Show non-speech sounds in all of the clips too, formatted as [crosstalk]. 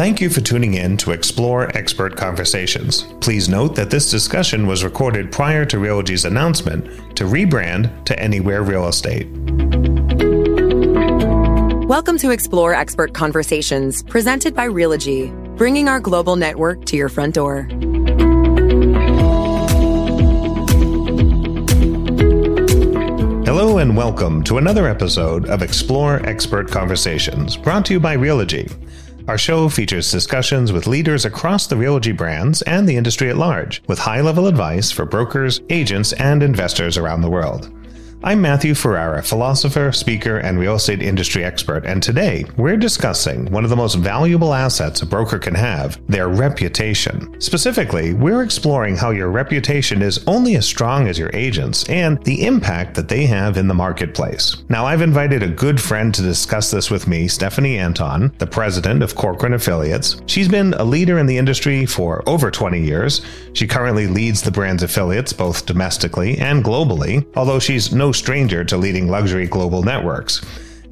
Thank you for tuning in to Explore Expert Conversations. Please note that this discussion was recorded prior to Realogy's announcement to rebrand to Anywhere Real Estate. Welcome to Explore Expert Conversations, presented by Realogy, bringing our global network to your front door. Hello and welcome to another episode of Explore Expert Conversations, brought to you by Realogy. Our show features discussions with leaders across the Realogy brands and the industry at large, with high level advice for brokers, agents, and investors around the world. I'm Matthew Ferrara, philosopher, speaker, and real estate industry expert, and today we're discussing one of the most valuable assets a broker can have their reputation. Specifically, we're exploring how your reputation is only as strong as your agents and the impact that they have in the marketplace. Now, I've invited a good friend to discuss this with me, Stephanie Anton, the president of Corcoran Affiliates. She's been a leader in the industry for over 20 years. She currently leads the brand's affiliates both domestically and globally, although she's no stranger to leading luxury global networks.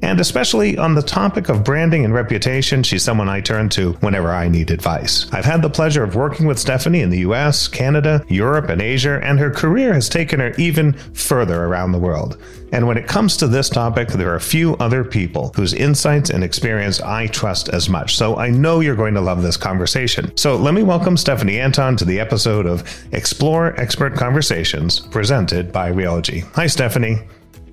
And especially on the topic of branding and reputation, she's someone I turn to whenever I need advice. I've had the pleasure of working with Stephanie in the US, Canada, Europe, and Asia, and her career has taken her even further around the world. And when it comes to this topic, there are a few other people whose insights and experience I trust as much. So I know you're going to love this conversation. So let me welcome Stephanie Anton to the episode of Explore Expert Conversations presented by Realogy. Hi, Stephanie.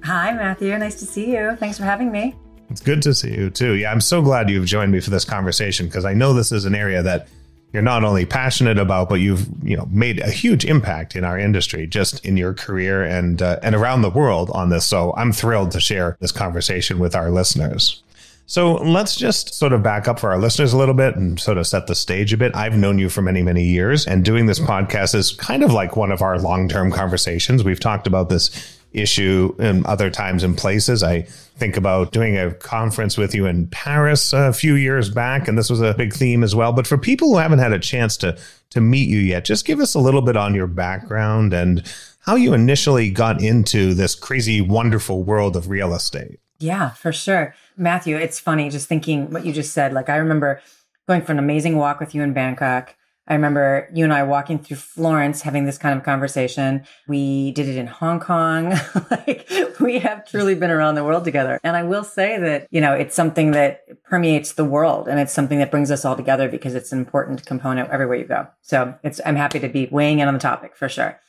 Hi, Matthew. Nice to see you. Thanks for having me. It's good to see you too. Yeah, I'm so glad you've joined me for this conversation because I know this is an area that you're not only passionate about, but you've you know made a huge impact in our industry, just in your career and uh, and around the world on this. So I'm thrilled to share this conversation with our listeners. So let's just sort of back up for our listeners a little bit and sort of set the stage a bit. I've known you for many, many years, and doing this podcast is kind of like one of our long term conversations. We've talked about this issue in other times and places. I think about doing a conference with you in Paris a few years back, and this was a big theme as well. But for people who haven't had a chance to to meet you yet, just give us a little bit on your background and how you initially got into this crazy, wonderful world of real estate. Yeah, for sure. Matthew, it's funny just thinking what you just said. Like, I remember going for an amazing walk with you in Bangkok I remember you and I walking through Florence having this kind of conversation. We did it in Hong Kong. [laughs] like we have truly been around the world together. And I will say that, you know, it's something that permeates the world and it's something that brings us all together because it's an important component everywhere you go. So it's, I'm happy to be weighing in on the topic for sure.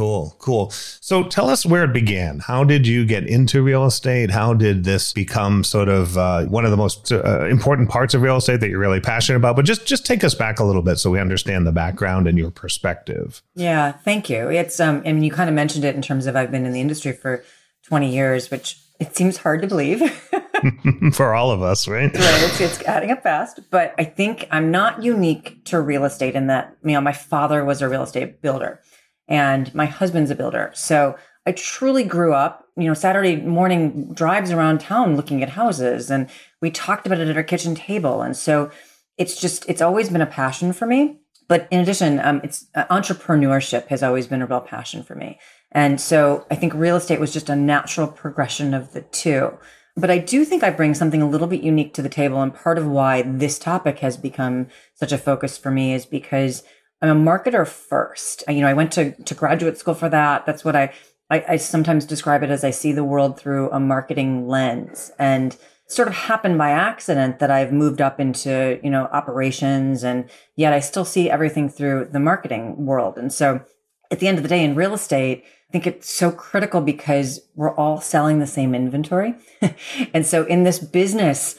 Cool, cool. So tell us where it began. How did you get into real estate? How did this become sort of uh, one of the most uh, important parts of real estate that you're really passionate about? But just just take us back a little bit so we understand the background and your perspective. Yeah, thank you. It's um, I mean, you kind of mentioned it in terms of I've been in the industry for 20 years, which it seems hard to believe. [laughs] [laughs] for all of us, right? Right. It's, it's adding up fast. But I think I'm not unique to real estate in that, you know, my father was a real estate builder and my husband's a builder. So I truly grew up, you know, Saturday morning drives around town looking at houses and we talked about it at our kitchen table. And so it's just, it's always been a passion for me. But in addition, um, it's uh, entrepreneurship has always been a real passion for me. And so I think real estate was just a natural progression of the two. But I do think I bring something a little bit unique to the table. And part of why this topic has become such a focus for me is because I'm a marketer first. You know, I went to, to graduate school for that. That's what I, I, I sometimes describe it as I see the world through a marketing lens and sort of happened by accident that I've moved up into, you know, operations and yet I still see everything through the marketing world. And so at the end of the day in real estate, I think it's so critical because we're all selling the same inventory. [laughs] and so in this business,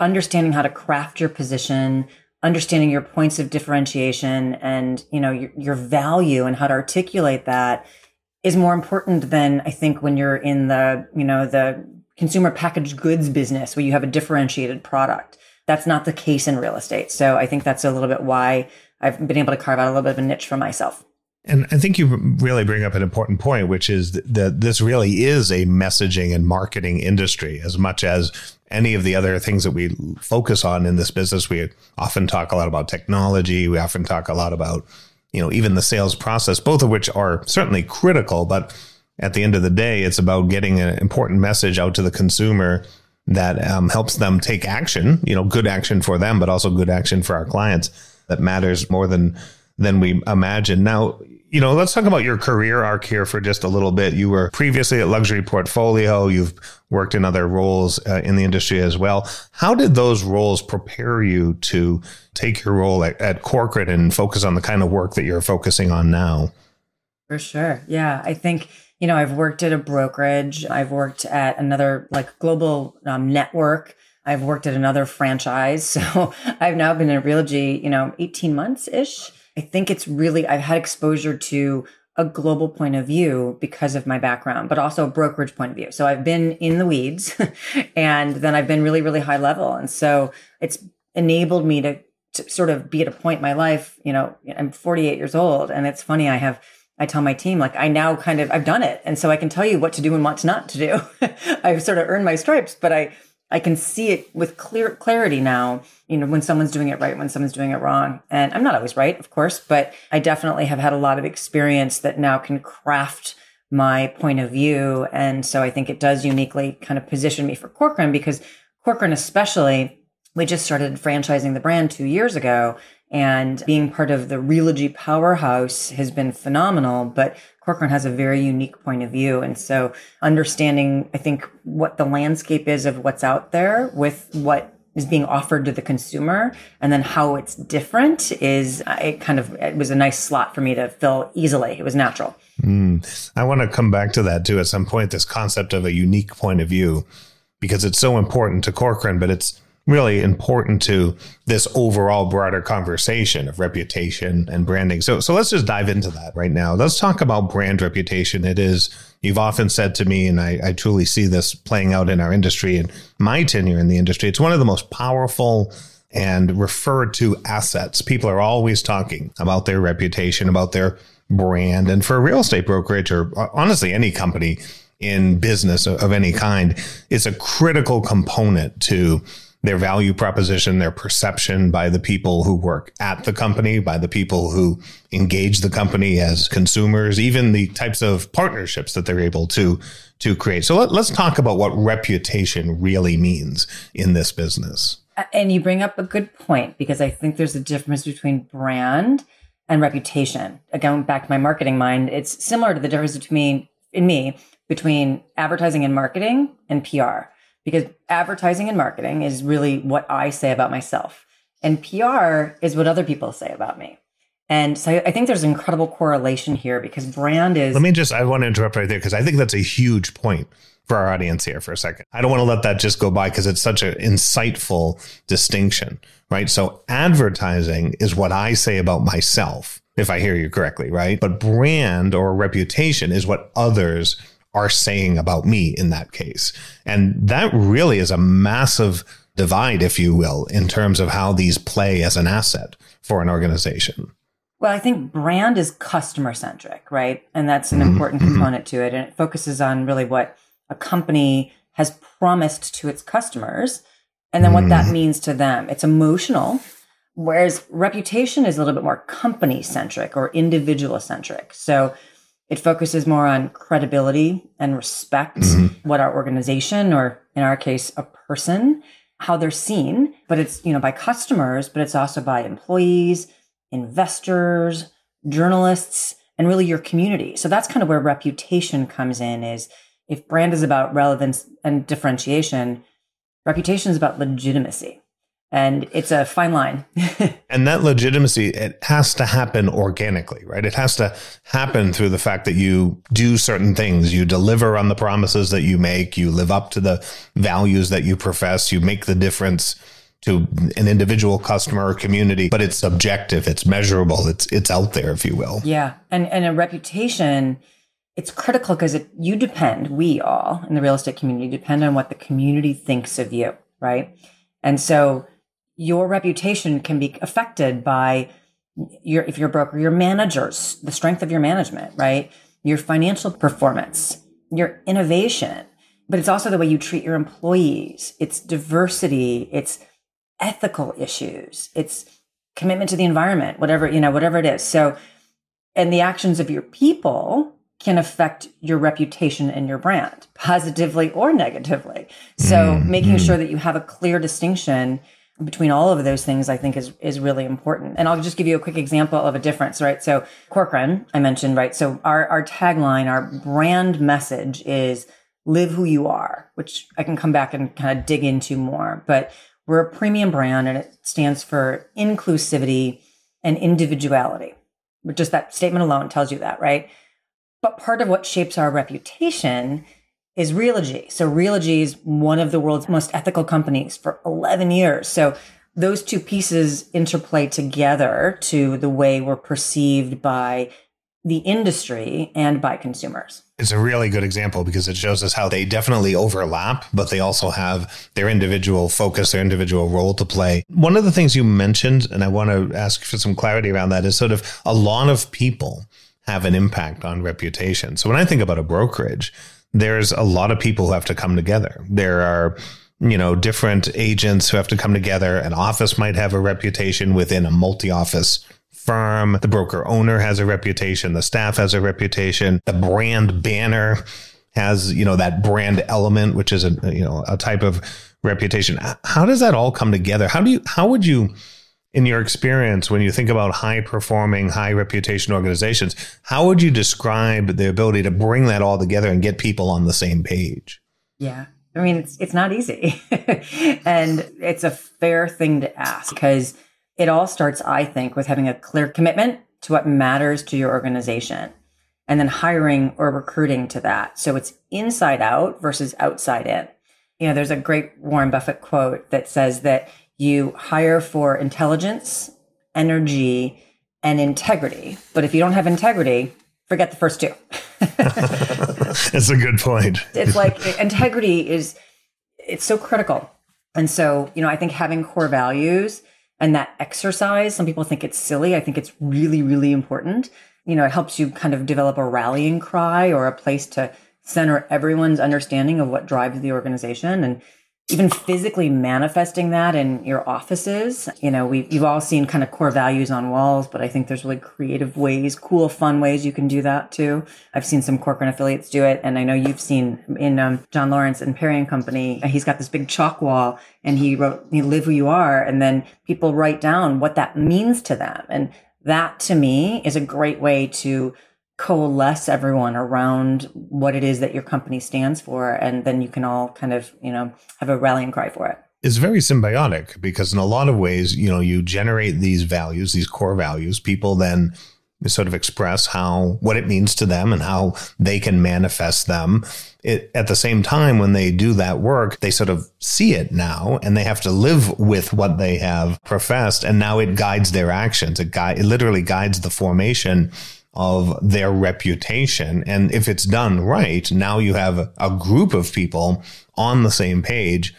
understanding how to craft your position, understanding your points of differentiation and you know your, your value and how to articulate that is more important than i think when you're in the you know the consumer packaged goods business where you have a differentiated product. That's not the case in real estate. So i think that's a little bit why i've been able to carve out a little bit of a niche for myself. And I think you really bring up an important point, which is that this really is a messaging and marketing industry as much as any of the other things that we focus on in this business. We often talk a lot about technology. We often talk a lot about, you know, even the sales process, both of which are certainly critical. But at the end of the day, it's about getting an important message out to the consumer that um, helps them take action, you know, good action for them, but also good action for our clients that matters more than than we imagine. Now, you know, let's talk about your career arc here for just a little bit. You were previously at Luxury Portfolio. You've worked in other roles uh, in the industry as well. How did those roles prepare you to take your role at, at Corcoran and focus on the kind of work that you're focusing on now? For sure. Yeah. I think, you know, I've worked at a brokerage. I've worked at another like global um, network. I've worked at another franchise. [laughs] So I've now been in Realogy, you know, 18 months ish. I think it's really, I've had exposure to a global point of view because of my background, but also a brokerage point of view. So I've been in the weeds [laughs] and then I've been really, really high level. And so it's enabled me to, to sort of be at a point in my life, you know, I'm 48 years old and it's funny. I have, I tell my team, like, I now kind of, I've done it. And so I can tell you what to do and what not to do. [laughs] I've sort of earned my stripes, but I, I can see it with clear clarity now, you know, when someone's doing it right, when someone's doing it wrong. And I'm not always right, of course, but I definitely have had a lot of experience that now can craft my point of view. And so I think it does uniquely kind of position me for Corcoran because Corcoran, especially, we just started franchising the brand two years ago and being part of the Realogy powerhouse has been phenomenal. But Corcoran has a very unique point of view. And so understanding, I think, what the landscape is of what's out there with what is being offered to the consumer and then how it's different is it kind of it was a nice slot for me to fill easily it was natural mm. i want to come back to that too at some point this concept of a unique point of view because it's so important to corcoran but it's really important to this overall broader conversation of reputation and branding. So, so let's just dive into that right now. Let's talk about brand reputation. It is, you've often said to me, and I, I truly see this playing out in our industry and my tenure in the industry. It's one of the most powerful and referred to assets. People are always talking about their reputation, about their brand. And for a real estate brokerage or uh, honestly any company in business of any kind, it's a critical component to their value proposition, their perception by the people who work at the company, by the people who engage the company as consumers, even the types of partnerships that they're able to to create. So let, us talk about what reputation really means in this business. Uh, and you bring up a good point because I think there's a difference between brand and reputation. Again, back to my marketing mind, it's similar to the difference between in me between advertising and marketing and PR because advertising and marketing is really what I say about myself. And PR is what other people say about me. And so I think there's an incredible correlation here because brand is. Let me just, I want to interrupt right there because I think that's a huge point for our audience here for a second. I don't want to let that just go by because it's such an insightful distinction, right? So advertising is what I say about myself, if I hear you correctly, right? But brand or reputation is what others are saying about me in that case. And that really is a massive divide, if you will, in terms of how these play as an asset for an organization. Well, I think brand is customer centric, right? And that's an mm-hmm. important mm-hmm. component to it. And it focuses on really what a company has promised to its customers and then what that mm-hmm. means to them. It's emotional. Whereas reputation is a little bit more company centric or individual centric. So it focuses more on credibility and respect, mm-hmm. what our organization, or in our case, a person, how they're seen. But it's, you know, by customers, but it's also by employees, investors, journalists, and really your community. So that's kind of where reputation comes in is if brand is about relevance and differentiation, reputation is about legitimacy and it's a fine line. [laughs] and that legitimacy, it has to happen organically, right? It has to happen through the fact that you do certain things. You deliver on the promises that you make. You live up to the values that you profess. You make the difference to an individual customer or community, but it's subjective. It's measurable. It's, it's out there, if you will. Yeah. And, and a reputation, it's critical because it, you depend, we all in the real estate community depend on what the community thinks of you, right? And so your reputation can be affected by your, if you're a broker, your managers, the strength of your management, right? Your financial performance, your innovation, but it's also the way you treat your employees. It's diversity. It's ethical issues. It's commitment to the environment, whatever, you know, whatever it is. So, and the actions of your people can affect your reputation and your brand positively or negatively. So mm-hmm. making sure that you have a clear distinction between all of those things, I think is, is really important. And I'll just give you a quick example of a difference, right? So Corcoran, I mentioned, right? So our, our tagline, our brand message is live who you are, which I can come back and kind of dig into more, but we're a premium brand and it stands for inclusivity and individuality. But just that statement alone tells you that, right? But part of what shapes our reputation is Realogy. So Realogy is one of the world's most ethical companies for 11 years. So those two pieces interplay together to the way we're perceived by the industry and by consumers. It's a really good example because it shows us how they definitely overlap, but they also have their individual focus, their individual role to play. One of the things you mentioned, and I want to ask for some clarity around that, is sort of a lot of people have an impact on reputation. So when I think about a brokerage, there's a lot of people who have to come together. There are you know, different agents who have to come together. An office might have a reputation within a multi office firm. The broker owner has a reputation. The staff has a reputation. The brand banner has, you know, that brand element, which is a, you know, a type of reputation. How does that all come together? How do you, how would you, in your experience, when you think about high performing, high reputation organizations, how would you describe the ability to bring that all together and get people on the same page? Yeah. I mean, it's, it's not easy. [laughs] and it's a fair thing to ask because it all starts, I think, with having a clear commitment to what matters to your organization and then hiring or recruiting to that. So it's inside out versus outside in. You know, there's a great Warren Buffett quote that says that you hire for intelligence, energy, and integrity. But if you don't have integrity, forget the first two. [laughs] That's a good point. it's like integrity is it's so critical. And so, you know, I think having core values and that exercise, some people think it's silly. I think it's really, really important. You know, it helps you kind of develop a rallying cry or a place to center everyone's understanding of what drives the organization. And even physically manifesting that in your offices. You know, we've, you've all seen kind of core values on walls, but I think there's really creative ways, cool, fun ways you can do that too. I've seen some Corcoran affiliates do it, and I know you've seen in um, John Lawrence and Perry and Company. He's got this big chalk wall, and he wrote "You live who you are," and then people write down what that means to them, and that to me is a great way to coalesce everyone around what it is that your company stands for and then you can all kind of you know have a rallying cry for it. It's very symbiotic because in a lot of ways you know you generate these values these core values. People then sort of express how what it means to them and how they can manifest them. It, at the same time when they do that work they sort of see it now and they have to live with what they have professed. And now it guides their actions. It, guide, it literally guides the formation of their reputation. And if it's done right, now you have a group of people on the same page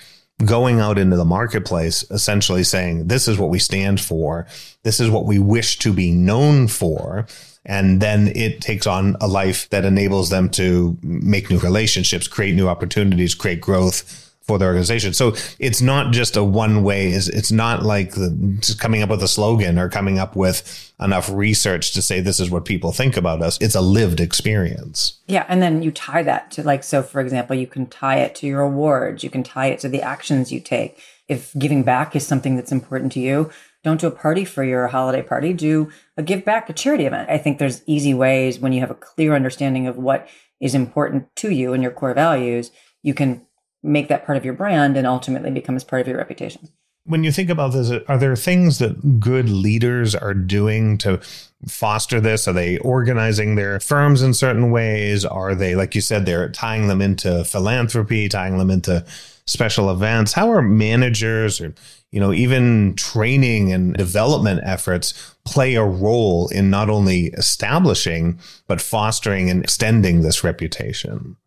going out into the marketplace, essentially saying, this is what we stand for. This is what we wish to be known for. And then it takes on a life that enables them to make new relationships, create new opportunities, create growth, for the organization. So it's not just a one way. It's not like the, just coming up with a slogan or coming up with enough research to say this is what people think about us. It's a lived experience. Yeah. And then you tie that to like, so for example, you can tie it to your awards. You can tie it to the actions you take. If giving back is something that's important to you, don't do a party for your holiday party. Do a give back, a charity event. I think there's easy ways when you have a clear understanding of what is important to you and your core values. You can make that part of your brand and ultimately becomes part of your reputation. When you think about this, are there things that good leaders are doing to foster this? Are they organizing their firms in certain ways? Are they, like you said, they're tying them into philanthropy, tying them into special events? How are managers or, you know, even training and development efforts play a role in not only establishing, but fostering and extending this reputation?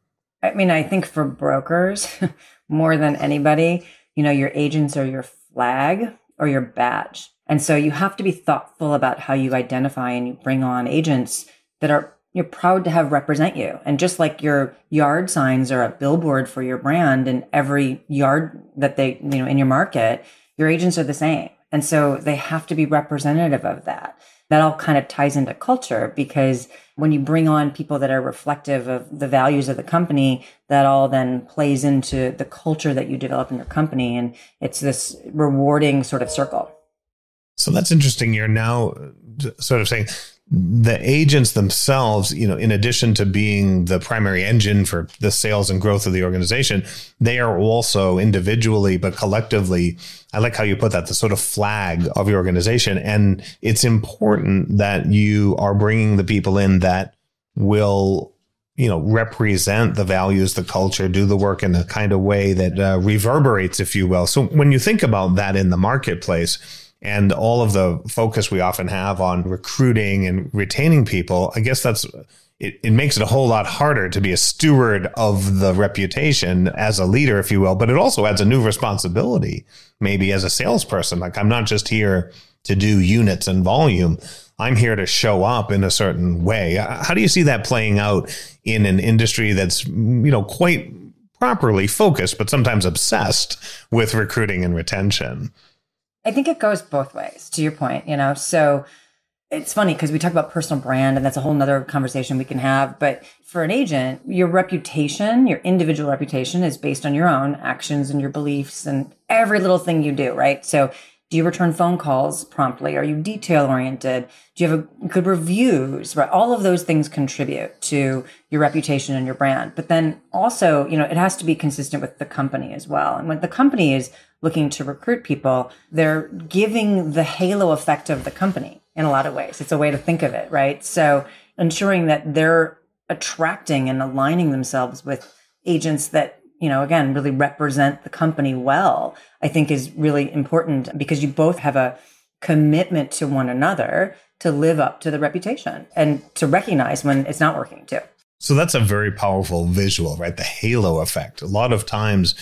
I mean, I think for brokers [laughs] more than anybody, you know, your agents are your flag or your badge. And so you have to be thoughtful about how you identify and you bring on agents that are you're proud to have represent you. And just like your yard signs are a billboard for your brand in every yard that they, you know, in your market, your agents are the same. And so they have to be representative of that. That all kind of ties into culture because when you bring on people that are reflective of the values of the company, that all then plays into the culture that you develop in your company. And it's this rewarding sort of circle. So that's interesting. You're now uh, sort of saying the agents themselves, you know, in addition to being the primary engine for the sales and growth of the organization, they are also individually, but collectively, I like how you put that, the sort of flag of your organization. And it's important that you are bringing the people in that will, you know, represent the values, the culture, do the work in a kind of way that uh, reverberates, if you will. So when you think about that in the marketplace, and all of the focus we often have on recruiting and retaining people, I guess that's it, it makes it a whole lot harder to be a steward of the reputation as a leader, if you will, but it also adds a new responsibility, maybe as a salesperson. Like I'm not just here to do units and volume. I'm here to show up in a certain way. How do you see that playing out in an industry that's, you know, quite properly focused, but sometimes obsessed with recruiting and retention? I think it goes both ways to your point, you know. So it's funny because we talk about personal brand and that's a whole nother conversation we can have. But for an agent, your reputation, your individual reputation is based on your own actions and your beliefs and every little thing you do, right? So do you return phone calls promptly? Are you detail oriented? Do you have a, good reviews? Right. All of those things contribute to your reputation and your brand. But then also, you know, it has to be consistent with the company as well. And when the company is looking to recruit people, they're giving the halo effect of the company in a lot of ways. It's a way to think of it, right? So ensuring that they're attracting and aligning themselves with agents that you know, again, really represent the company well, I think is really important because you both have a commitment to one another to live up to the reputation and to recognize when it's not working too. So that's a very powerful visual, right? The halo effect. A lot of times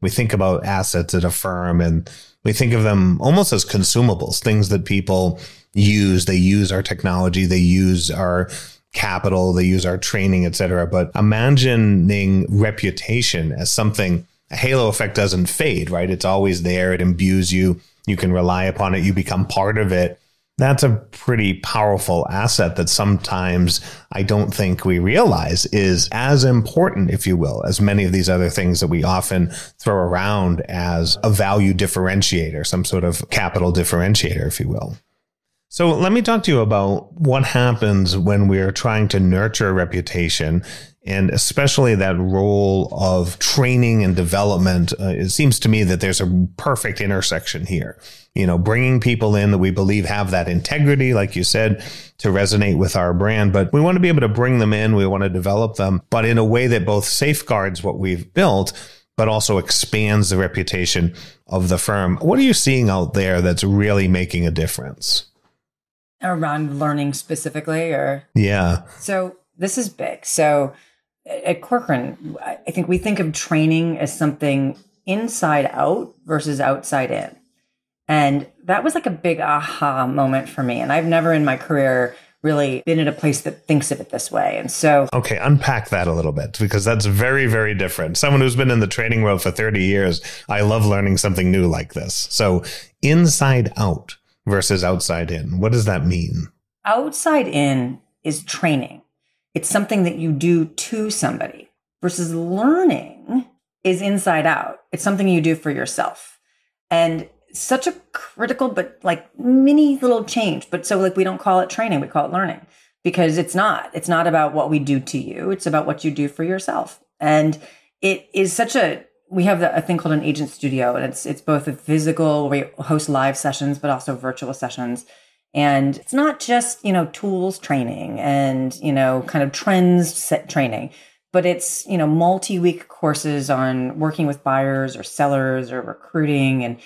we think about assets at a firm and we think of them almost as consumables, things that people use. They use our technology, they use our capital, they use our training, etc. But imagining reputation as something a halo effect doesn't fade, right? It's always there. It imbues you. You can rely upon it. You become part of it. That's a pretty powerful asset that sometimes I don't think we realize is as important, if you will, as many of these other things that we often throw around as a value differentiator, some sort of capital differentiator, if you will. So let me talk to you about what happens when we're trying to nurture a reputation and especially that role of training and development. Uh, it seems to me that there's a perfect intersection here. You know, bringing people in that we believe have that integrity, like you said, to resonate with our brand, but we want to be able to bring them in. We want to develop them, but in a way that both safeguards what we've built, but also expands the reputation of the firm. What are you seeing out there that's really making a difference? Around learning specifically or yeah so this is big so at corcoran i think we think of training as something inside out versus outside in and that was like a big aha moment for me and i've never in my career really been in a place that thinks of it this way. And so, okay, unpack that a little bit because that's very, very different. Someone who's been in the training world for 30 years, I love learning something new like this. So, inside out, versus outside in? What does that mean? Outside in is training. It's something that you do to somebody versus learning is inside out. It's something you do for yourself. And such a critical, but like mini little change. But so like we don't call it training, we call it learning because it's not. It's not about what we do to you. It's about what you do for yourself. And it is such a we have a thing called an agent studio, and it's it's both a physical we host live sessions, but also virtual sessions. And it's not just you know tools training and you know kind of trends set training, but it's you know multi week courses on working with buyers or sellers or recruiting, and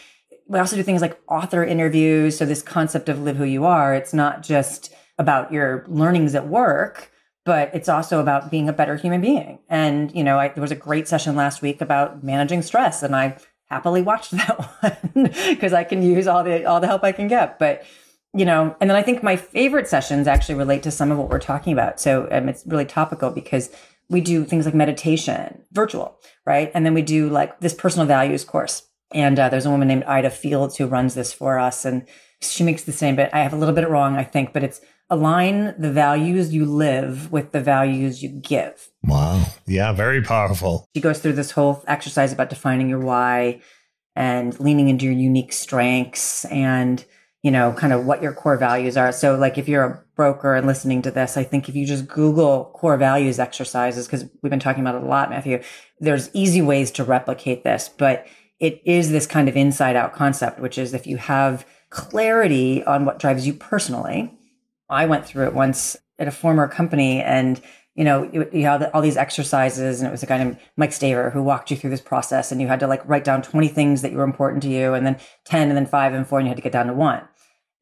we also do things like author interviews. So this concept of live who you are, it's not just about your learnings at work but it's also about being a better human being. And, you know, I, there was a great session last week about managing stress and I happily watched [laughs] that one because I can use all the, all the help I can get. But, you know, and then I think my favorite sessions actually relate to some of what we're talking about. So um, it's really topical because we do things like meditation, virtual, right? And then we do like this personal values course. And uh, there's a woman named Ida Fields who runs this for us. And she makes the same, but I have a little bit wrong, I think, but it's align the values you live with the values you give. Wow. Yeah, very powerful. She goes through this whole exercise about defining your why and leaning into your unique strengths and you know kind of what your core values are so like if you're a broker and listening to this i think if you just google core values exercises because we've been talking about it a lot matthew there's easy ways to replicate this but it is this kind of inside out concept which is if you have clarity on what drives you personally I went through it once at a former company and you know, you, had all these exercises, and it was a guy named Mike Staver who walked you through this process, and you had to like write down 20 things that were important to you, and then 10, and then five, and four, and you had to get down to one.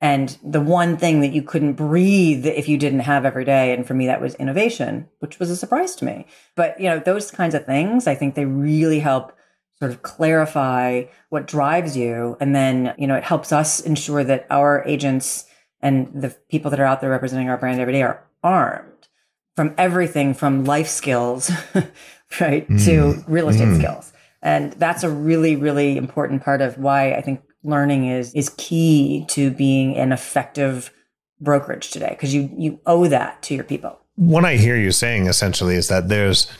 And the one thing that you couldn't breathe if you didn't have every day, and for me, that was innovation, which was a surprise to me. But, you know, those kinds of things, I think they really help sort of clarify what drives you. And then, you know, it helps us ensure that our agents and the people that are out there representing our brand every day are armed from everything from life skills, [laughs] right, mm. to real estate mm. skills. And that's a really, really important part of why I think learning is is key to being an effective brokerage today because you you owe that to your people. What I hear you saying essentially is that there's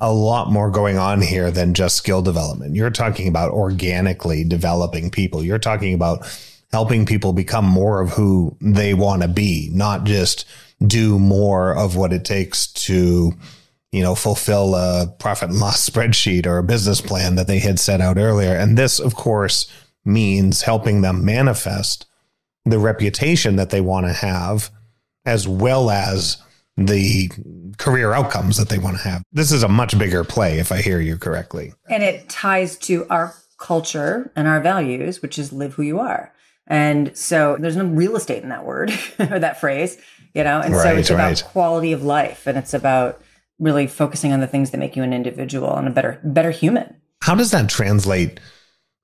a lot more going on here than just skill development. You're talking about organically developing people. You're talking about helping people become more of who they want to be, not just do more of what it takes to, you know, fulfill a profit and loss [laughs] spreadsheet or a business plan that they had set out earlier. And this, of course, means helping them manifest the reputation that they want to have, as well as the career outcomes that they want to have. This is a much bigger play, if I hear you correctly. And it ties to our culture and our values, which is live who you are. And so there's no real estate in that word [laughs] or that phrase, you know? And right, so it's right. about quality of life and it's about really focusing on the things that make you an individual and a better, better human. How does that translate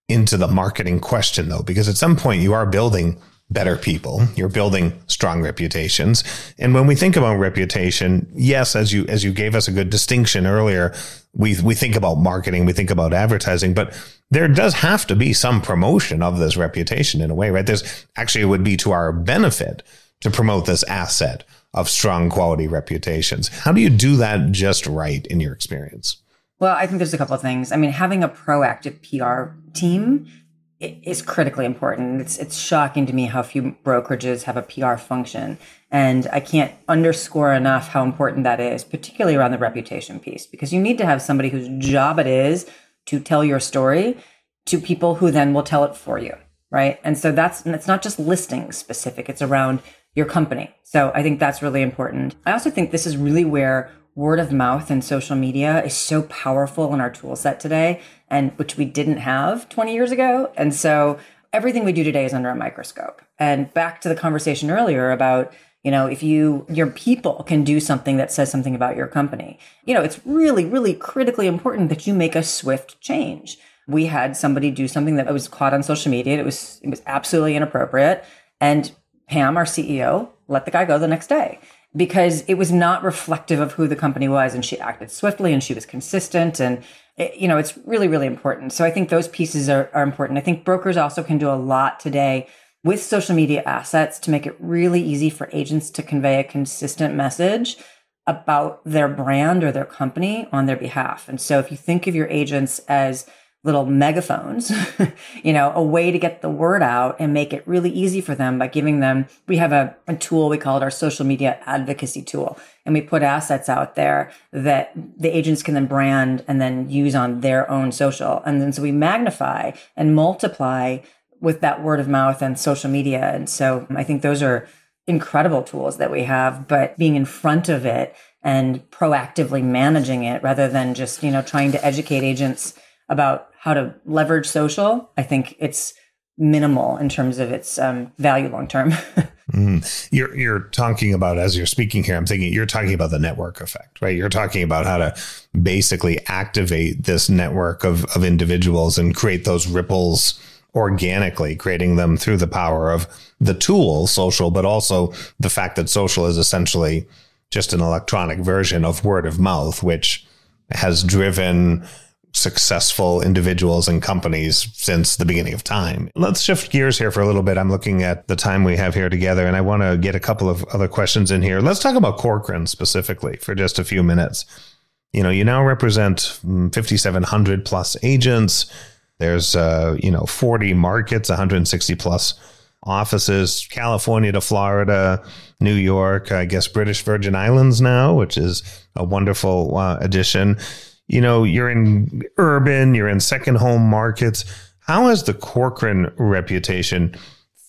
into the marketing question though? Because at some point you are building better people. You're building strong reputations. And when we think about reputation, yes, as you as you gave us a good distinction earlier, we we think about marketing, we think about advertising, but there does have to be some promotion of this reputation in a way, right? There's actually it would be to our benefit to promote this asset of strong quality reputations. How do you do that just right in your experience? Well, I think there's a couple of things. I mean, having a proactive PR team is critically important. It's it's shocking to me how few brokerages have a PR function, and I can't underscore enough how important that is, particularly around the reputation piece, because you need to have somebody whose job it is to tell your story to people who then will tell it for you, right? And so that's and it's not just listing specific; it's around your company. So I think that's really important. I also think this is really where word of mouth and social media is so powerful in our tool set today and which we didn't have 20 years ago and so everything we do today is under a microscope and back to the conversation earlier about you know if you your people can do something that says something about your company. You know it's really really critically important that you make a swift change. We had somebody do something that was caught on social media. It was it was absolutely inappropriate. And pam our ceo let the guy go the next day because it was not reflective of who the company was. And she acted swiftly and she was consistent. And it, you know it's really really important. So i think those pieces are, are important. I think brokers also can do a lot today with social media assets to make it really easy for agents to convey a consistent message about their brand or their company on their behalf and so if you think of your agents as little megaphones, [laughs] you know, a way to get the word out and make it really easy for them by giving them, we have a, a, tool, we call it our social media advocacy tool. And we put assets out there that the agents can then brand and then use on their own social. And then so we magnify and multiply with that word of mouth and social media. And so I think those are incredible tools that we have, but being in front of it and proactively managing it rather than just, you know, trying to educate agents about how to leverage social, I think it's minimal in terms of its um, value long term. [laughs] mm. You're you're talking about as you're speaking here. I'm thinking you're talking about the network effect, right? You're talking about how to basically activate this network of of individuals and create those ripples organically, creating them through the power of the tool social, but also the fact that social is essentially just an electronic version of word of mouth, which has driven successful individuals and companies since the beginning of time. Let's shift gears here for a little bit. I'm looking at the time we have here together and I want to get a couple of other questions in here. Let's talk about Corcoran specifically for just a few minutes. You know, you now represent mm, 5,700 plus agents. There's, uh, you know, 40 markets, 160 plus offices, California to Florida, New York, I guess British Virgin Islands now, which is a wonderful uh, addition you know, you're in urban, you're in second home markets. How has the Corcoran reputation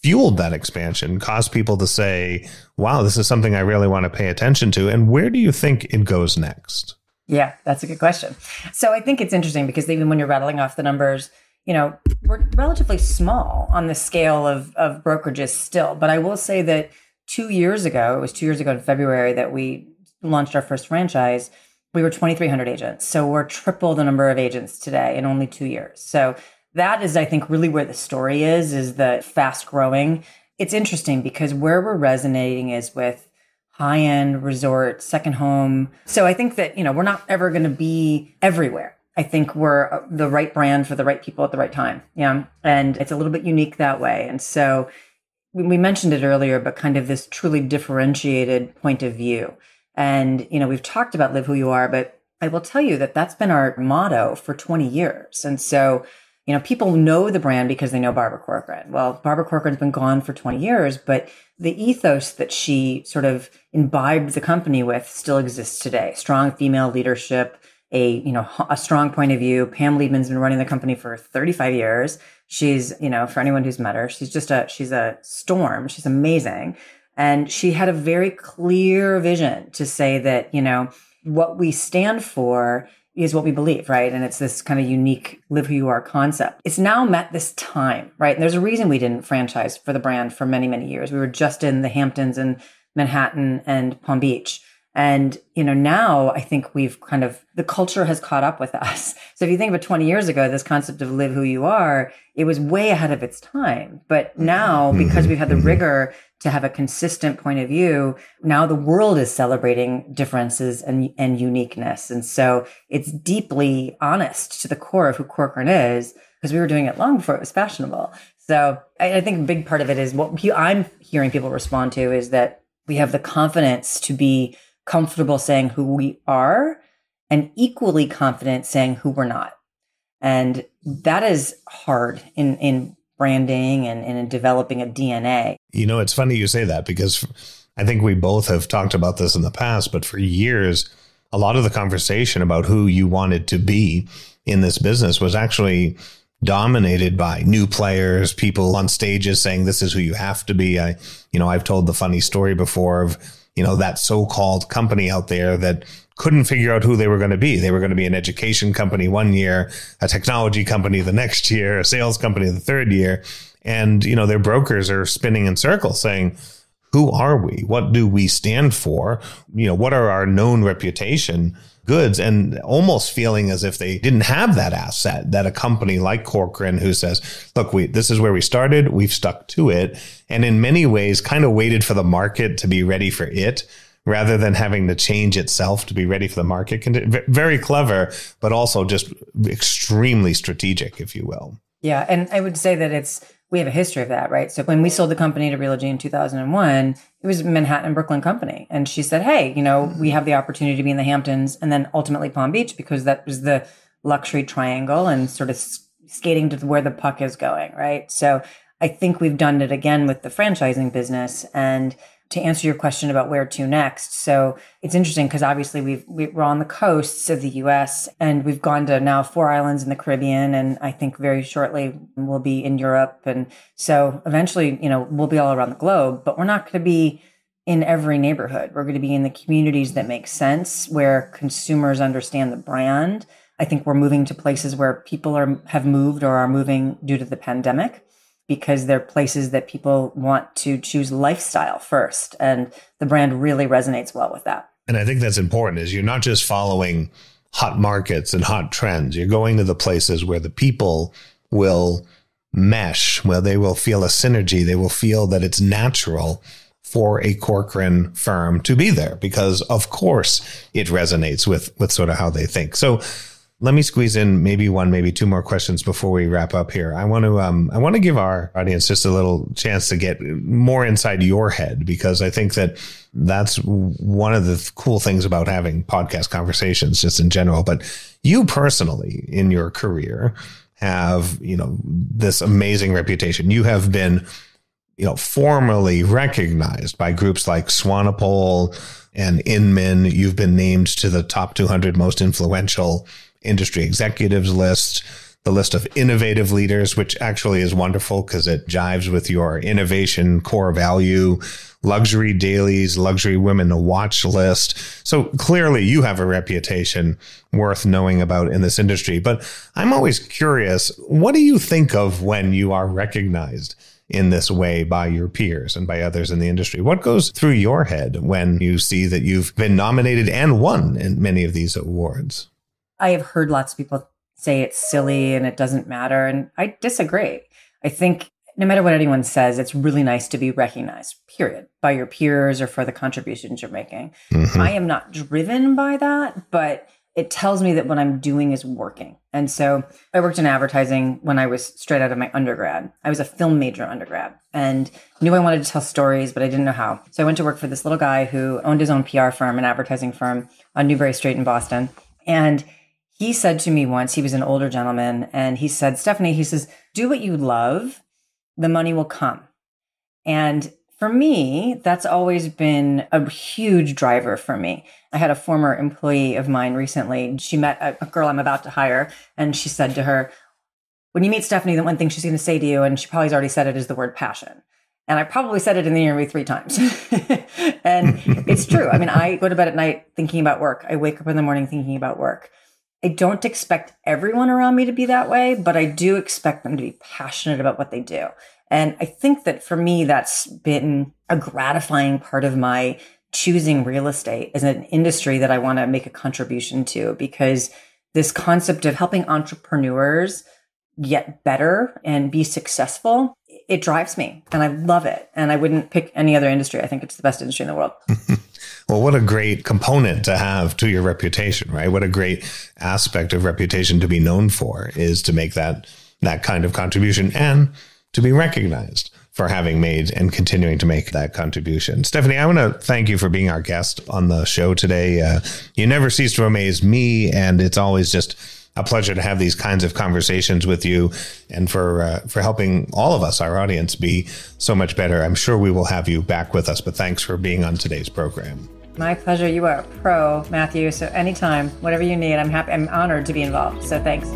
fueled that expansion, caused people to say, wow, this is something I really want to pay attention to? And where do you think it goes next? Yeah, that's a good question. So I think it's interesting because even when you're rattling off the numbers, you know, we're relatively small on the scale of, of brokerages still. But I will say that two years ago, it was two years ago in February that we launched our first franchise we were 2,300 agents. So we're triple the number of agents today in only two years. So that is, I think, really where the story is, is the fast growing. It's interesting because where we're resonating is with high end resort, second home. So I think that, you know, we're not ever going to be everywhere. I think we're uh, the right brand for the right people at the right time. Yeah. And it's a little bit unique that way. And so we mentioned it earlier, but kind of this truly differentiated point of view. And, you know, we've talked about live who you are, but I will tell you that that's been our motto for 20 years. And so, you know, people know the brand because they know Barbara Corcoran. Well, Barbara Corcoran's been gone for 20 years, but the ethos that she sort of imbibed the company with still exists today. Strong female leadership, a, you know, a strong point of view. Pam Liebman's been running the company for 35 years. She's, you know, for anyone who's met her, she's just a, she's a storm. She's amazing. And she had a very clear vision to say that, you know, what we stand for is what we believe, right? And it's this kind of unique live who you are concept. It's now met this time, right? And there's a reason we didn't franchise for the brand for many, many years. We were just in the Hamptons and Manhattan and Palm Beach. And, you know, now I think we've kind of, the culture has caught up with us. [laughs] So if you think about 20 years ago, this concept of live who you are, it was way ahead of its time. But now, mm-hmm. because we've had the mm-hmm. rigor to have a consistent point of view, now the world is celebrating differences and, and uniqueness. And so it's deeply honest to the core of who Corcoran is because we were doing it long before it was fashionable. So I, I think a big part of it is what I'm hearing people respond to is that we have the confidence to be comfortable saying who we are and equally confident saying who we're not. And that is hard in, in branding and, and in developing a DNA. You know, it's funny you say that because I think we both have talked about this in the past, but for years, a lot of the conversation about who you wanted to be in this business was actually dominated by new players, people on stages saying this is who you have to be. I, you know, I've told the funny story before of you know, that so-called company out there that couldn't figure out who they were going to be. They were going to be an education company one year, a technology company the next year, a sales company the third year. And, you know, their brokers are spinning in circles saying, who are we? What do we stand for? You know, what are our known reputation? goods and almost feeling as if they didn't have that asset that a company like Corcoran who says, look, we, this is where we started. We've stuck to it. And in many ways kind of waited for the market to be ready for it rather than having to change itself to be ready for the market. Very clever, but also just extremely strategic, if you will. Yeah. And I would say that it's, we have a history of that, right? So when we sold the company to Realogy in 2001, it was Manhattan and Brooklyn company. And she said, Hey, you know, we mm-hmm. have the opportunity to be in the Hamptons and then ultimately Palm Beach because that was the luxury triangle and sort of skating to where the puck is going, right? So I think we've done it again with the franchising business and to answer your question about where to next. So it's interesting because obviously we've, we're on the coasts of the US and we've gone to now four islands in the Caribbean. And I think very shortly we'll be in Europe. And so eventually, you know, we'll be all around the globe, but we're not going to be in every neighborhood. We're going to be in the communities that make sense where consumers understand the brand. I think we're moving to places where people are, have moved or are moving due to the pandemic because they're places that people want to choose lifestyle first. And the brand really resonates well with that. And I think that's important is you're not just following hot markets and hot trends. You're going to the places where the people will mesh, where they will feel a synergy. They will feel that it's natural for a Corcoran firm to be there because of course it resonates with, with sort of how they think. So let me squeeze in maybe one, maybe two more questions before we wrap up here. I want to, um, I want to give our audience just a little chance to get more inside your head because I think that that's one of the cool things about having podcast conversations just in general. But you personally in your career have, you know, this amazing reputation. You have been, you know, formally recognized by groups like Swanepoel and Inman. You've been named to the top 200 most influential industry executives list, the list of innovative leaders, which actually is wonderful because it jives with your innovation core value, luxury dailies, luxury women watch list. So clearly you have a reputation worth knowing about in this industry. But I'm always curious, what do you think of when you are recognized? in this way by your peers and by others in the industry. What goes through your head when you see that you've been nominated and won in many of these awards? I have heard lots of people say it's silly and it doesn't matter. And I disagree. I think no matter what anyone says, it's really nice to be recognized, period, by your peers or for the contributions you're making. Mm-hmm. I am not driven by that, but it tells me that what I'm doing is working. And so I worked in advertising when I was straight out of my undergrad. I was a film major undergrad and knew I wanted to tell stories, but I didn't know how. So I went to work for this little guy who owned his own PR firm, an advertising firm on Newbury Street in Boston. And he said to me once, he was an older gentleman, and he said, Stephanie, he says, do what you love, the money will come. And for me, that's always been a huge driver for me. I had a former employee of mine recently. She met a, girl I'm about to hire, and she said to her, When you meet Stephanie, the one thing she's going to say to you, and she probably has already said it, is the word passion. And I probably said it in the interview three times. [laughs] and it's true. I mean, I go to bed at night thinking about work. I wake up in the morning thinking about work. I don't expect everyone around me to be that way, but I do expect them to be passionate about what they do. And I think that for me, that's been a gratifying part of my choosing real estate as an industry that I want to make a contribution to because this concept of helping entrepreneurs get better and be successful, it drives me and I love it. And I wouldn't pick any other industry. I think it's the best industry in the world. [laughs] Well, what a great component to have to your reputation, right? What a great aspect of reputation to be known for is to make that that kind of contribution and to be recognized for having made and continuing to make that contribution. Stephanie, I want to thank you for being our guest on the show today. Uh, you never cease to amaze me, and it's always just a pleasure to have these kinds of conversations with you and for uh, for helping all of us, our audience, be so much better. I'm sure we will have you back with us, but thanks for being on today's program. My pleasure. You are a pro, Matthew. So anytime, whatever you need, I'm happy. I'm honored to be involved. So thanks.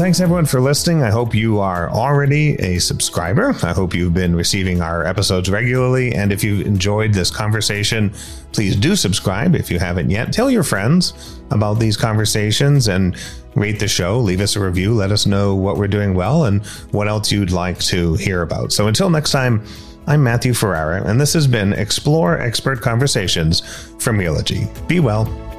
Thanks everyone for listening. I hope you are already a subscriber. I hope you've been receiving our episodes regularly. And if you've enjoyed this conversation, please do subscribe if you haven't yet. Tell your friends about these conversations and rate the show, leave us a review, let us know what we're doing well and what else you'd like to hear about. So until next time, I'm Matthew Ferrara, and this has been Explore Expert Conversations from Realogy. Be well.